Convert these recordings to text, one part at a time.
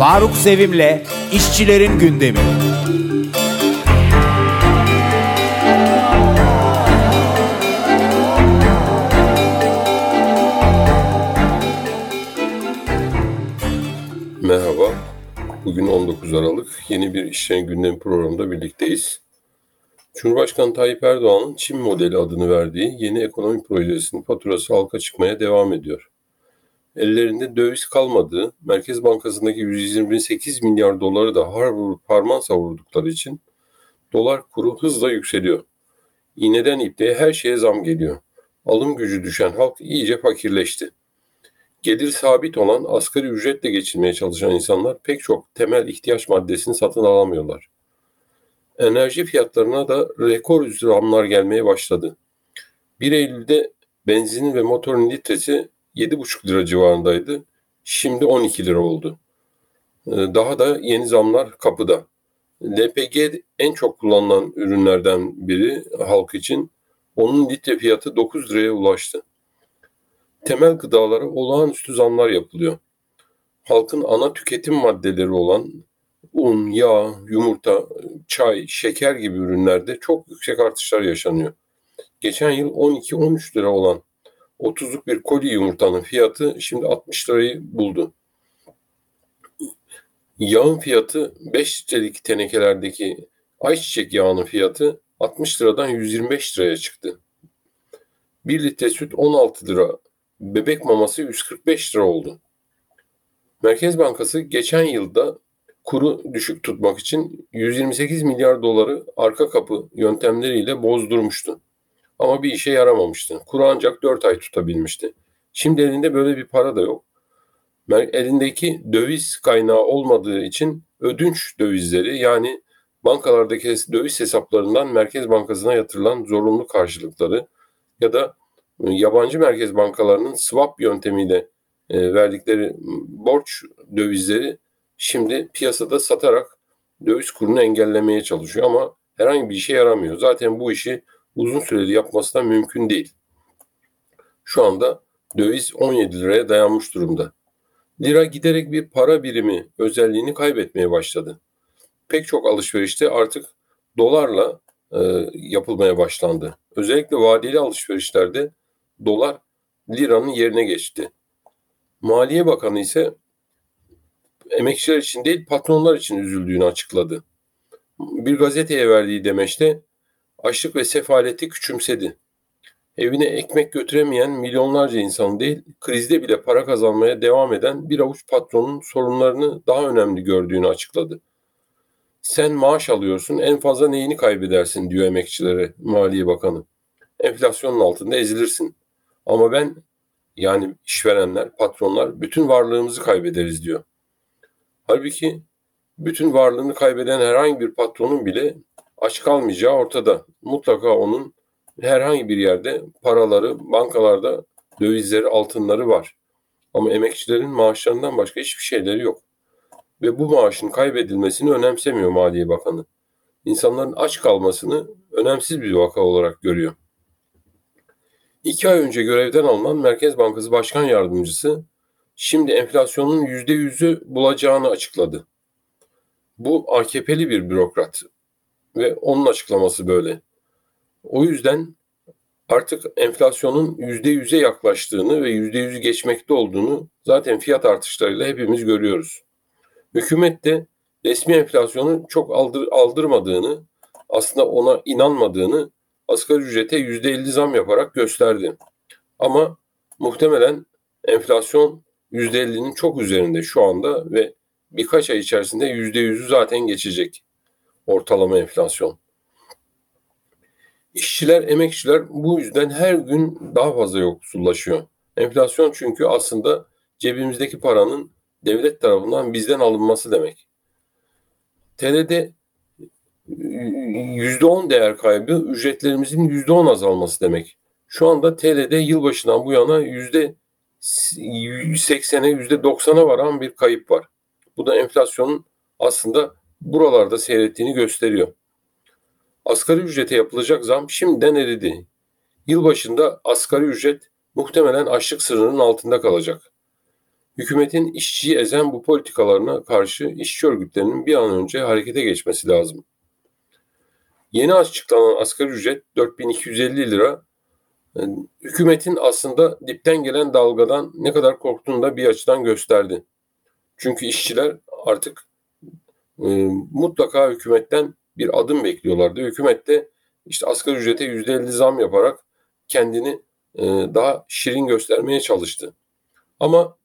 Faruk Sevim'le İşçilerin Gündemi. Merhaba. Bugün 19 Aralık. Yeni bir İşçilerin Gündemi programında birlikteyiz. Cumhurbaşkanı Tayyip Erdoğan'ın Çin modeli adını verdiği yeni ekonomi projesinin faturası halka çıkmaya devam ediyor. Ellerinde döviz kalmadığı, Merkez Bankası'ndaki 128 milyar doları da har parman savurdukları için dolar kuru hızla yükseliyor. İğneden ipliğe her şeye zam geliyor. Alım gücü düşen halk iyice fakirleşti. Gelir sabit olan asgari ücretle geçinmeye çalışan insanlar pek çok temel ihtiyaç maddesini satın alamıyorlar. Enerji fiyatlarına da rekor zamlar gelmeye başladı. 1 Eylül'de benzinin ve motorun litresi 7,5 lira civarındaydı. Şimdi 12 lira oldu. Ee, daha da yeni zamlar kapıda. LPG en çok kullanılan ürünlerden biri halk için. Onun litre fiyatı 9 liraya ulaştı. Temel gıdalara olağanüstü zamlar yapılıyor. Halkın ana tüketim maddeleri olan un, yağ, yumurta, çay, şeker gibi ürünlerde çok yüksek artışlar yaşanıyor. Geçen yıl 12-13 lira olan 30'luk bir koli yumurtanın fiyatı şimdi 60 lirayı buldu. Yağın fiyatı 5 litrelik tenekelerdeki ayçiçek yağının fiyatı 60 liradan 125 liraya çıktı. 1 litre süt 16 lira, bebek maması 145 lira oldu. Merkez Bankası geçen yılda kuru düşük tutmak için 128 milyar doları arka kapı yöntemleriyle bozdurmuştu. Ama bir işe yaramamıştı. Kuru ancak 4 ay tutabilmişti. Şimdi elinde böyle bir para da yok. Elindeki döviz kaynağı olmadığı için ödünç dövizleri yani bankalardaki döviz hesaplarından Merkez Bankası'na yatırılan zorunlu karşılıkları ya da e, yabancı merkez bankalarının swap yöntemiyle e, verdikleri borç dövizleri şimdi piyasada satarak döviz kurunu engellemeye çalışıyor ama herhangi bir işe yaramıyor. Zaten bu işi uzun süreli yapması da mümkün değil. Şu anda döviz 17 liraya dayanmış durumda. Lira giderek bir para birimi özelliğini kaybetmeye başladı. Pek çok alışverişte artık dolarla e, yapılmaya başlandı. Özellikle vadeli alışverişlerde dolar liranın yerine geçti. Maliye Bakanı ise emekçiler için değil patronlar için üzüldüğünü açıkladı. Bir gazeteye verdiği demeçte açlık ve sefaleti küçümsedi. Evine ekmek götüremeyen milyonlarca insan değil, krizde bile para kazanmaya devam eden bir avuç patronun sorunlarını daha önemli gördüğünü açıkladı. Sen maaş alıyorsun, en fazla neyini kaybedersin diyor emekçilere Maliye Bakanı. Enflasyonun altında ezilirsin. Ama ben yani işverenler, patronlar bütün varlığımızı kaybederiz diyor. Halbuki bütün varlığını kaybeden herhangi bir patronun bile aç kalmayacağı ortada. Mutlaka onun herhangi bir yerde paraları, bankalarda dövizleri, altınları var. Ama emekçilerin maaşlarından başka hiçbir şeyleri yok. Ve bu maaşın kaybedilmesini önemsemiyor Maliye Bakanı. İnsanların aç kalmasını önemsiz bir vaka olarak görüyor. İki ay önce görevden alınan Merkez Bankası Başkan Yardımcısı şimdi enflasyonun yüzde yüzü bulacağını açıkladı. Bu AKP'li bir bürokrat ve onun açıklaması böyle. O yüzden artık enflasyonun yüzde yüze yaklaştığını ve yüzde yüzü geçmekte olduğunu zaten fiyat artışlarıyla hepimiz görüyoruz. Hükümet de resmi enflasyonu çok aldır, aldırmadığını, aslında ona inanmadığını asgari ücrete yüzde elli zam yaparak gösterdi. Ama muhtemelen enflasyon yüzde ellinin çok üzerinde şu anda ve birkaç ay içerisinde yüzde yüzü zaten geçecek ortalama enflasyon. İşçiler, emekçiler bu yüzden her gün daha fazla yoksullaşıyor. Enflasyon çünkü aslında cebimizdeki paranın devlet tarafından bizden alınması demek. TL'de %10 değer kaybı ücretlerimizin %10 azalması demek. Şu anda TL'de yılbaşından bu yana %80'e %90'a varan bir kayıp var. Bu da enflasyonun aslında buralarda seyrettiğini gösteriyor. Asgari ücrete yapılacak zam şimdiden eridi. Yılbaşında asgari ücret muhtemelen açlık sınırının altında kalacak. Hükümetin işçiyi ezen bu politikalarına karşı işçi örgütlerinin bir an önce harekete geçmesi lazım. Yeni açıklanan asgari ücret 4250 lira hükümetin aslında dipten gelen dalgadan ne kadar korktuğunu da bir açıdan gösterdi. Çünkü işçiler artık e, mutlaka hükümetten bir adım bekliyorlardı. Hükümet de işte asgari ücrete %50 zam yaparak kendini e, daha şirin göstermeye çalıştı. Ama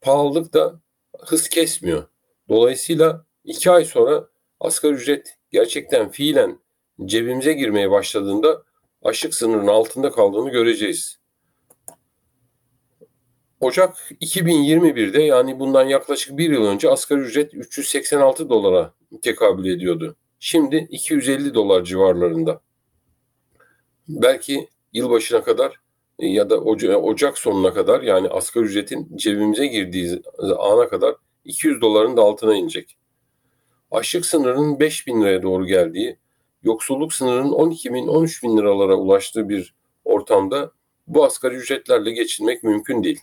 pahalılık da hız kesmiyor. Dolayısıyla iki ay sonra asgari ücret gerçekten fiilen cebimize girmeye başladığında açlık sınırının altında kaldığını göreceğiz. Ocak 2021'de yani bundan yaklaşık bir yıl önce asgari ücret 386 dolara tekabül ediyordu. Şimdi 250 dolar civarlarında. Belki yılbaşına kadar ya da Ocak sonuna kadar yani asgari ücretin cebimize girdiği ana kadar 200 doların da altına inecek. Açlık sınırının 5 bin liraya doğru geldiği, yoksulluk sınırının 12 bin 13 bin liralara ulaştığı bir ortamda bu asgari ücretlerle geçinmek mümkün değil.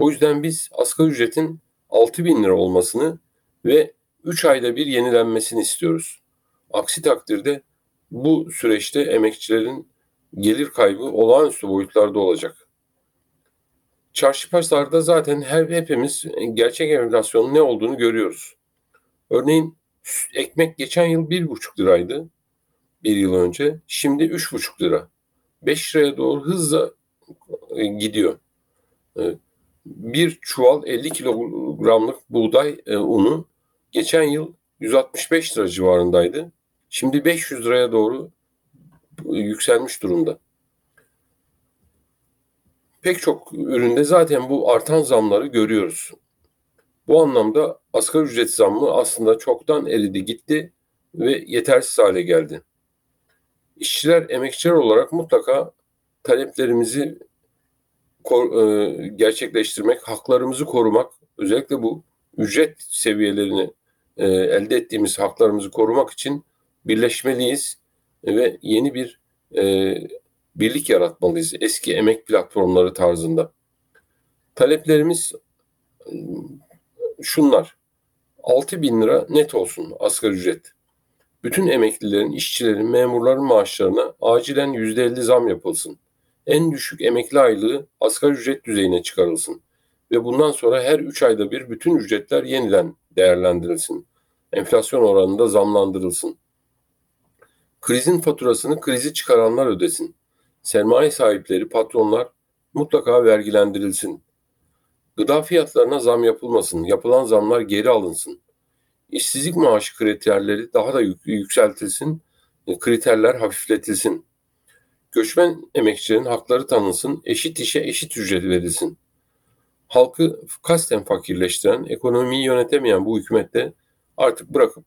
O yüzden biz asgari ücretin 6 bin lira olmasını ve 3 ayda bir yenilenmesini istiyoruz. Aksi takdirde bu süreçte emekçilerin gelir kaybı olağanüstü boyutlarda olacak. Çarşı pazarda zaten her hepimiz gerçek enflasyonun ne olduğunu görüyoruz. Örneğin ekmek geçen yıl bir buçuk liraydı bir yıl önce. Şimdi üç buçuk lira. Beş liraya doğru hızla e, gidiyor. Bir çuval 50 kilogramlık buğday e, unu geçen yıl 165 lira civarındaydı. Şimdi 500 liraya doğru yükselmiş durumda. Pek çok üründe zaten bu artan zamları görüyoruz. Bu anlamda asgari ücret zammı aslında çoktan eridi gitti ve yetersiz hale geldi. İşçiler, emekçiler olarak mutlaka taleplerimizi e, gerçekleştirmek, haklarımızı korumak, özellikle bu ücret seviyelerini e, elde ettiğimiz haklarımızı korumak için birleşmeliyiz ve yeni bir e, birlik yaratmalıyız eski emek platformları tarzında. Taleplerimiz şunlar. 6 bin lira net olsun asgari ücret. Bütün emeklilerin, işçilerin, memurların maaşlarına acilen %50 zam yapılsın. En düşük emekli aylığı asgari ücret düzeyine çıkarılsın. Ve bundan sonra her 3 ayda bir bütün ücretler yeniden değerlendirilsin. Enflasyon oranında zamlandırılsın. Krizin faturasını krizi çıkaranlar ödesin. Sermaye sahipleri, patronlar mutlaka vergilendirilsin. Gıda fiyatlarına zam yapılmasın, yapılan zamlar geri alınsın. İşsizlik maaşı kriterleri daha da yükseltilsin, kriterler hafifletilsin. Göçmen emekçilerin hakları tanınsın, eşit işe eşit ücret verilsin. Halkı kasten fakirleştiren, ekonomiyi yönetemeyen bu hükümette artık bırakıp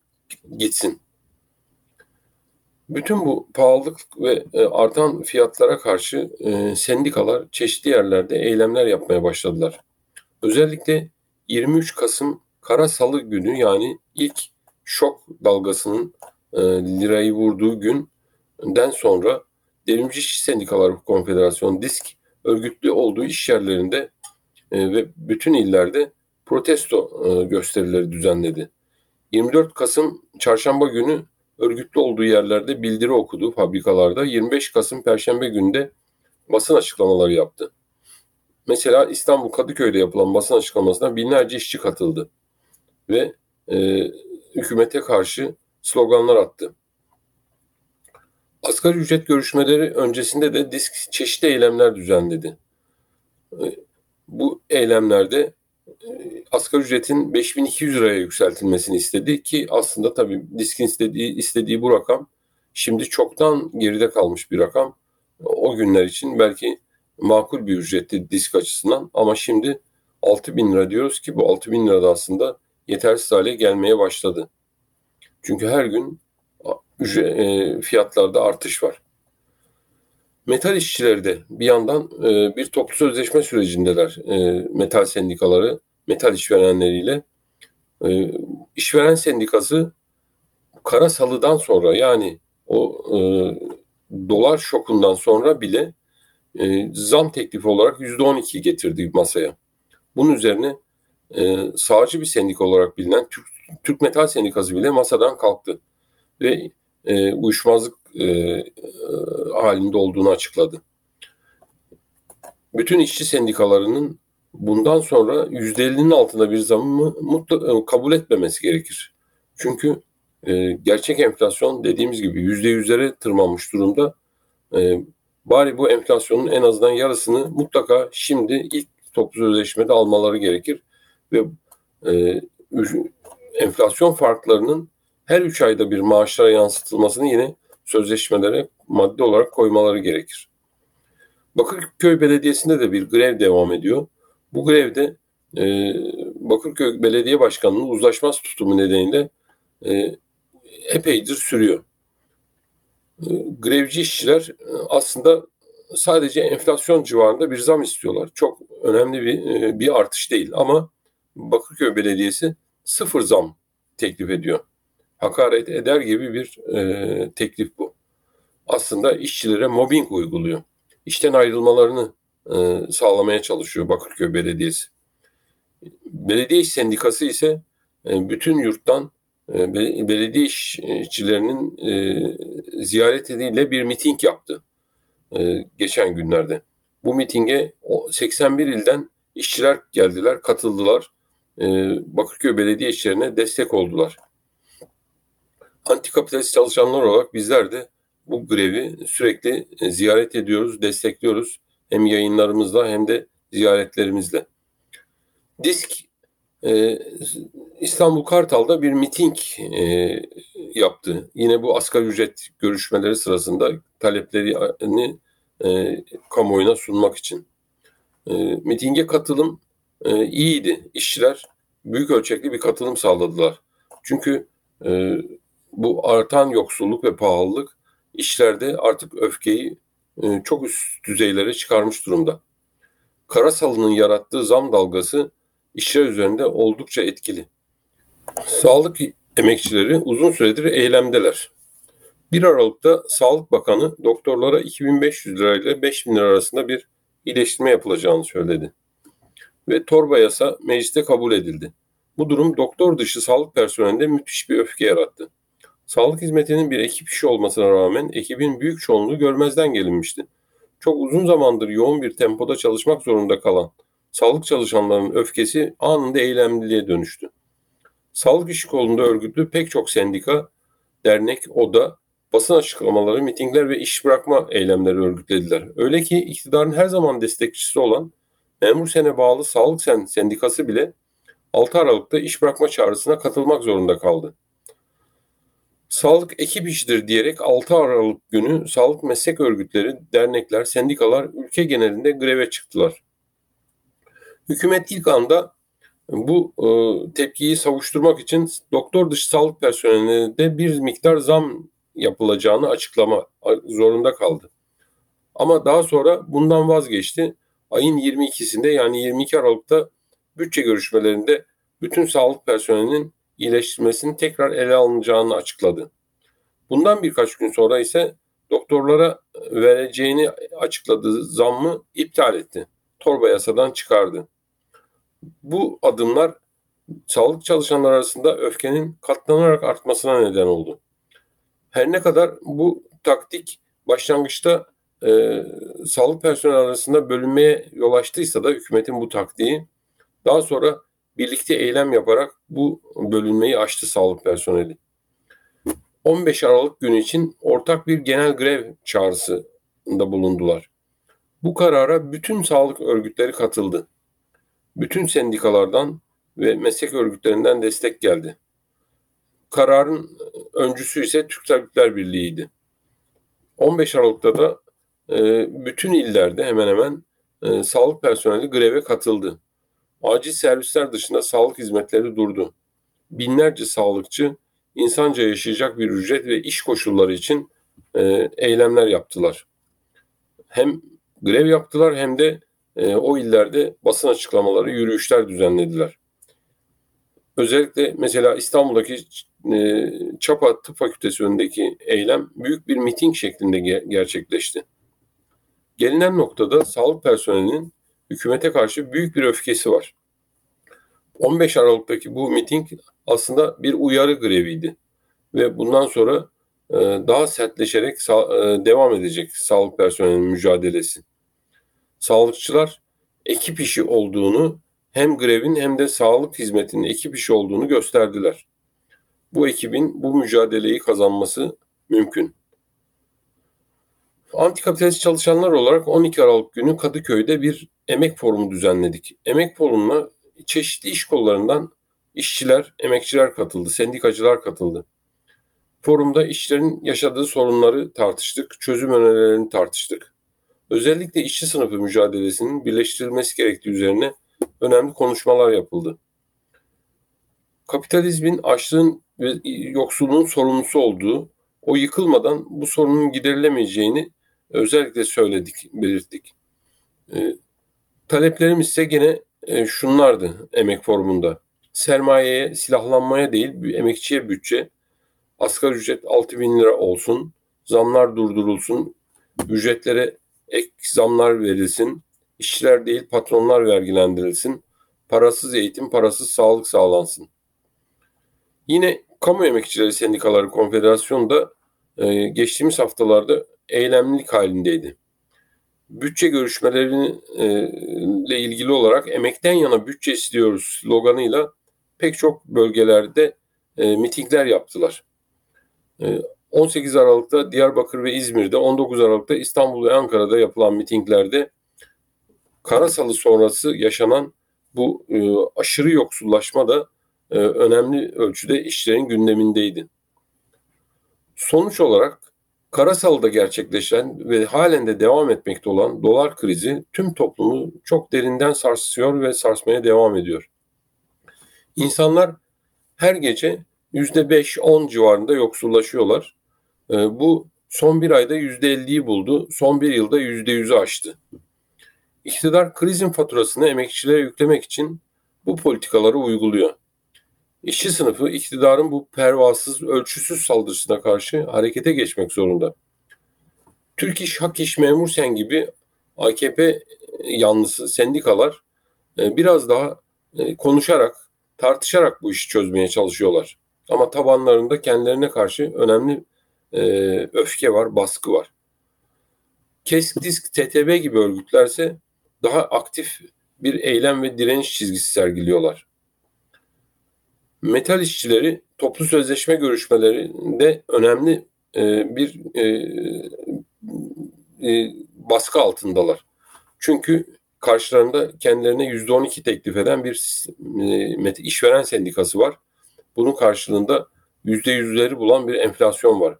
gitsin. Bütün bu pahalılık ve e, artan fiyatlara karşı e, sendikalar çeşitli yerlerde eylemler yapmaya başladılar. Özellikle 23 Kasım Kara Salı günü yani ilk şok dalgasının e, lirayı vurduğu günden sonra Devrimci İşçi Sendikaları Konfederasyonu DISK örgütlü olduğu iş yerlerinde ve bütün illerde protesto gösterileri düzenledi. 24 Kasım çarşamba günü örgütlü olduğu yerlerde bildiri okudu fabrikalarda. 25 Kasım Perşembe günde basın açıklamaları yaptı. Mesela İstanbul Kadıköy'de yapılan basın açıklamasına binlerce işçi katıldı ve e, hükümete karşı sloganlar attı. Asgari ücret görüşmeleri öncesinde de disk çeşitli eylemler düzenledi. E, bu eylemlerde e, asgari ücretin 5200 liraya yükseltilmesini istedi ki aslında tabii diskin istediği, istediği bu rakam şimdi çoktan geride kalmış bir rakam. O günler için belki makul bir ücretti disk açısından ama şimdi 6000 lira diyoruz ki bu 6000 lira da aslında yetersiz hale gelmeye başladı. Çünkü her gün fiyatlarda artış var. Metal işçileri de bir yandan e, bir toplu sözleşme sürecindeler e, metal sendikaları, metal işverenleriyle. E, işveren sendikası kara salıdan sonra yani o e, dolar şokundan sonra bile e, zam teklifi olarak %12 getirdi masaya. Bunun üzerine e, sağcı bir sendika olarak bilinen Türk, Türk Metal Sendikası bile masadan kalktı ve e, uyuşmazlık e, e, halinde olduğunu açıkladı. Bütün işçi sendikalarının bundan sonra %50'nin altında bir zamı mutlaka e, kabul etmemesi gerekir. Çünkü e, gerçek enflasyon dediğimiz gibi %100'lere tırmanmış durumda. E, bari bu enflasyonun en azından yarısını mutlaka şimdi ilk toplu sözleşmede almaları gerekir ve e, enflasyon farklarının her üç ayda bir maaşlara yansıtılmasını yine sözleşmelere madde olarak koymaları gerekir. Bakırköy Belediyesi'nde de bir grev devam ediyor. Bu grevde e, Bakırköy Belediye Başkanı'nın uzlaşmaz tutumu nedeniyle e, epeydir sürüyor. E, grevci işçiler e, aslında sadece enflasyon civarında bir zam istiyorlar. Çok önemli bir e, bir artış değil ama Bakırköy Belediyesi sıfır zam teklif ediyor. Hakaret eder gibi bir e, teklif bu. Aslında işçilere mobbing uyguluyor. İşten ayrılmalarını e, sağlamaya çalışıyor Bakırköy Belediyesi. Belediye İş Sendikası ise e, bütün yurttan e, belediye işçilerinin e, ziyaretiyle bir miting yaptı e, geçen günlerde. Bu mitinge 81 ilden işçiler geldiler, katıldılar. E, Bakırköy Belediye işçilerine destek oldular. Antikapitalist çalışanlar olarak bizler de bu grevi sürekli e, ziyaret ediyoruz, destekliyoruz. Hem yayınlarımızla hem de ziyaretlerimizle. Disk e, İstanbul Kartal'da bir miting e, yaptı. Yine bu asgari ücret görüşmeleri sırasında taleplerini e, kamuoyuna sunmak için. E, mitinge katılım e, iyiydi. İşçiler büyük ölçekli bir katılım sağladılar. Çünkü e, bu artan yoksulluk ve pahalılık işlerde artık öfkeyi e, çok üst düzeylere çıkarmış durumda. Karasalı'nın yarattığı zam dalgası işler üzerinde oldukça etkili. Sağlık emekçileri uzun süredir eylemdeler. 1 Aralık'ta Sağlık Bakanı doktorlara 2500 lira ile 5000 lira arasında bir iyileştirme yapılacağını söyledi. Ve torba yasa mecliste kabul edildi. Bu durum doktor dışı sağlık personelinde müthiş bir öfke yarattı. Sağlık hizmetinin bir ekip işi olmasına rağmen ekibin büyük çoğunluğu görmezden gelinmişti. Çok uzun zamandır yoğun bir tempoda çalışmak zorunda kalan sağlık çalışanlarının öfkesi anında eylemliliğe dönüştü. Sağlık işi kolunda örgütlü pek çok sendika, dernek, oda, basın açıklamaları, mitingler ve iş bırakma eylemleri örgütlediler. Öyle ki iktidarın her zaman destekçisi olan memur sene bağlı Sağlık Sen Sendikası bile 6 Aralık'ta iş bırakma çağrısına katılmak zorunda kaldı. Sağlık ekip işidir diyerek 6 Aralık günü sağlık meslek örgütleri, dernekler, sendikalar ülke genelinde greve çıktılar. Hükümet ilk anda bu e, tepkiyi savuşturmak için doktor dışı sağlık personeline de bir miktar zam yapılacağını açıklama zorunda kaldı. Ama daha sonra bundan vazgeçti. Ayın 22'sinde yani 22 Aralık'ta bütçe görüşmelerinde bütün sağlık personelinin iyileştirmesinin tekrar ele alınacağını açıkladı. Bundan birkaç gün sonra ise doktorlara vereceğini açıkladığı zammı iptal etti. Torba yasadan çıkardı. Bu adımlar sağlık çalışanlar arasında öfkenin katlanarak artmasına neden oldu. Her ne kadar bu taktik başlangıçta e, sağlık personeli arasında bölünmeye yol açtıysa da hükümetin bu taktiği daha sonra birlikte eylem yaparak bu bölünmeyi aştı sağlık personeli. 15 Aralık günü için ortak bir genel grev çağrısında bulundular. Bu karara bütün sağlık örgütleri katıldı. Bütün sendikalardan ve meslek örgütlerinden destek geldi. Kararın öncüsü ise Türk Tabipler Birliği'ydi. 15 Aralık'ta da e, bütün illerde hemen hemen e, sağlık personeli greve katıldı. Acil servisler dışında sağlık hizmetleri durdu. Binlerce sağlıkçı insanca yaşayacak bir ücret ve iş koşulları için e, eylemler yaptılar. Hem grev yaptılar hem de e, o illerde basın açıklamaları, yürüyüşler düzenlediler. Özellikle mesela İstanbul'daki e, Çapa Tıp Fakültesi önündeki eylem büyük bir miting şeklinde ge- gerçekleşti. Gelinen noktada sağlık personelinin hükümete karşı büyük bir öfkesi var. 15 Aralık'taki bu miting aslında bir uyarı greviydi. Ve bundan sonra e, daha sertleşerek e, devam edecek sağlık personelinin mücadelesi. Sağlıkçılar ekip işi olduğunu hem grevin hem de sağlık hizmetinin ekip işi olduğunu gösterdiler. Bu ekibin bu mücadeleyi kazanması mümkün. Antikapitalist çalışanlar olarak 12 Aralık günü Kadıköy'de bir emek forumu düzenledik. Emek forumuna çeşitli iş kollarından işçiler, emekçiler katıldı, sendikacılar katıldı. Forumda işçilerin yaşadığı sorunları tartıştık, çözüm önerilerini tartıştık. Özellikle işçi sınıfı mücadelesinin birleştirilmesi gerektiği üzerine önemli konuşmalar yapıldı. Kapitalizmin açlığın ve yoksulluğun sorumlusu olduğu, o yıkılmadan bu sorunun giderilemeyeceğini özellikle söyledik, belirttik. E, taleplerimiz ise gene e, şunlardı emek formunda. Sermayeye, silahlanmaya değil, emekçiye bütçe, asgari ücret 6 bin lira olsun, zamlar durdurulsun, ücretlere ek zamlar verilsin, işçiler değil patronlar vergilendirilsin, parasız eğitim, parasız sağlık sağlansın. Yine Kamu Emekçileri Sendikaları Konfederasyonu da e, geçtiğimiz haftalarda eylemlilik halindeydi. Bütçe görüşmeleriyle ilgili olarak emekten yana bütçe istiyoruz sloganıyla pek çok bölgelerde e, mitingler yaptılar. E, 18 Aralık'ta Diyarbakır ve İzmir'de, 19 Aralık'ta İstanbul ve Ankara'da yapılan mitinglerde Karasalı sonrası yaşanan bu e, aşırı yoksullaşma da e, önemli ölçüde işlerin gündemindeydi. Sonuç olarak Karasalı'da gerçekleşen ve halen de devam etmekte olan dolar krizi tüm toplumu çok derinden sarsıyor ve sarsmaya devam ediyor. İnsanlar her gece %5-10 civarında yoksullaşıyorlar. E, bu son bir ayda %50'yi buldu, son bir yılda %100'ü aştı. İktidar krizin faturasını emekçilere yüklemek için bu politikaları uyguluyor. İşçi sınıfı iktidarın bu pervasız, ölçüsüz saldırısına karşı harekete geçmek zorunda. Türk İş, Hak İş, Memur Sen gibi AKP yanlısı sendikalar e, biraz daha e, konuşarak, tartışarak bu işi çözmeye çalışıyorlar. Ama tabanlarında kendilerine karşı önemli e, öfke var, baskı var. KESK, DİSK, TTB gibi örgütlerse daha aktif bir eylem ve direniş çizgisi sergiliyorlar. Metal işçileri toplu sözleşme görüşmelerinde önemli e, bir e, e, baskı altındalar. Çünkü karşılarında kendilerine yüzde on iki teklif eden bir e, işveren sendikası var. Bunun karşılığında yüzde yüzleri bulan bir enflasyon var.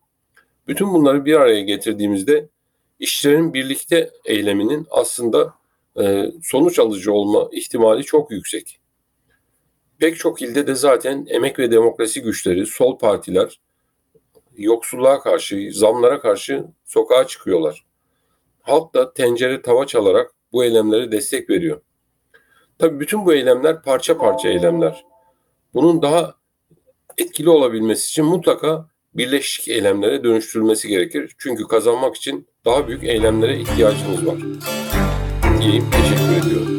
Bütün bunları bir araya getirdiğimizde işçilerin birlikte eyleminin aslında e, sonuç alıcı olma ihtimali çok yüksek. Pek çok ilde de zaten emek ve demokrasi güçleri, sol partiler yoksulluğa karşı, zamlara karşı sokağa çıkıyorlar. Halk da tencere tava çalarak bu eylemlere destek veriyor. Tabii bütün bu eylemler parça parça eylemler. Bunun daha etkili olabilmesi için mutlaka birleşik eylemlere dönüştürülmesi gerekir. Çünkü kazanmak için daha büyük eylemlere ihtiyacımız var. Diyeyim, teşekkür ediyorum.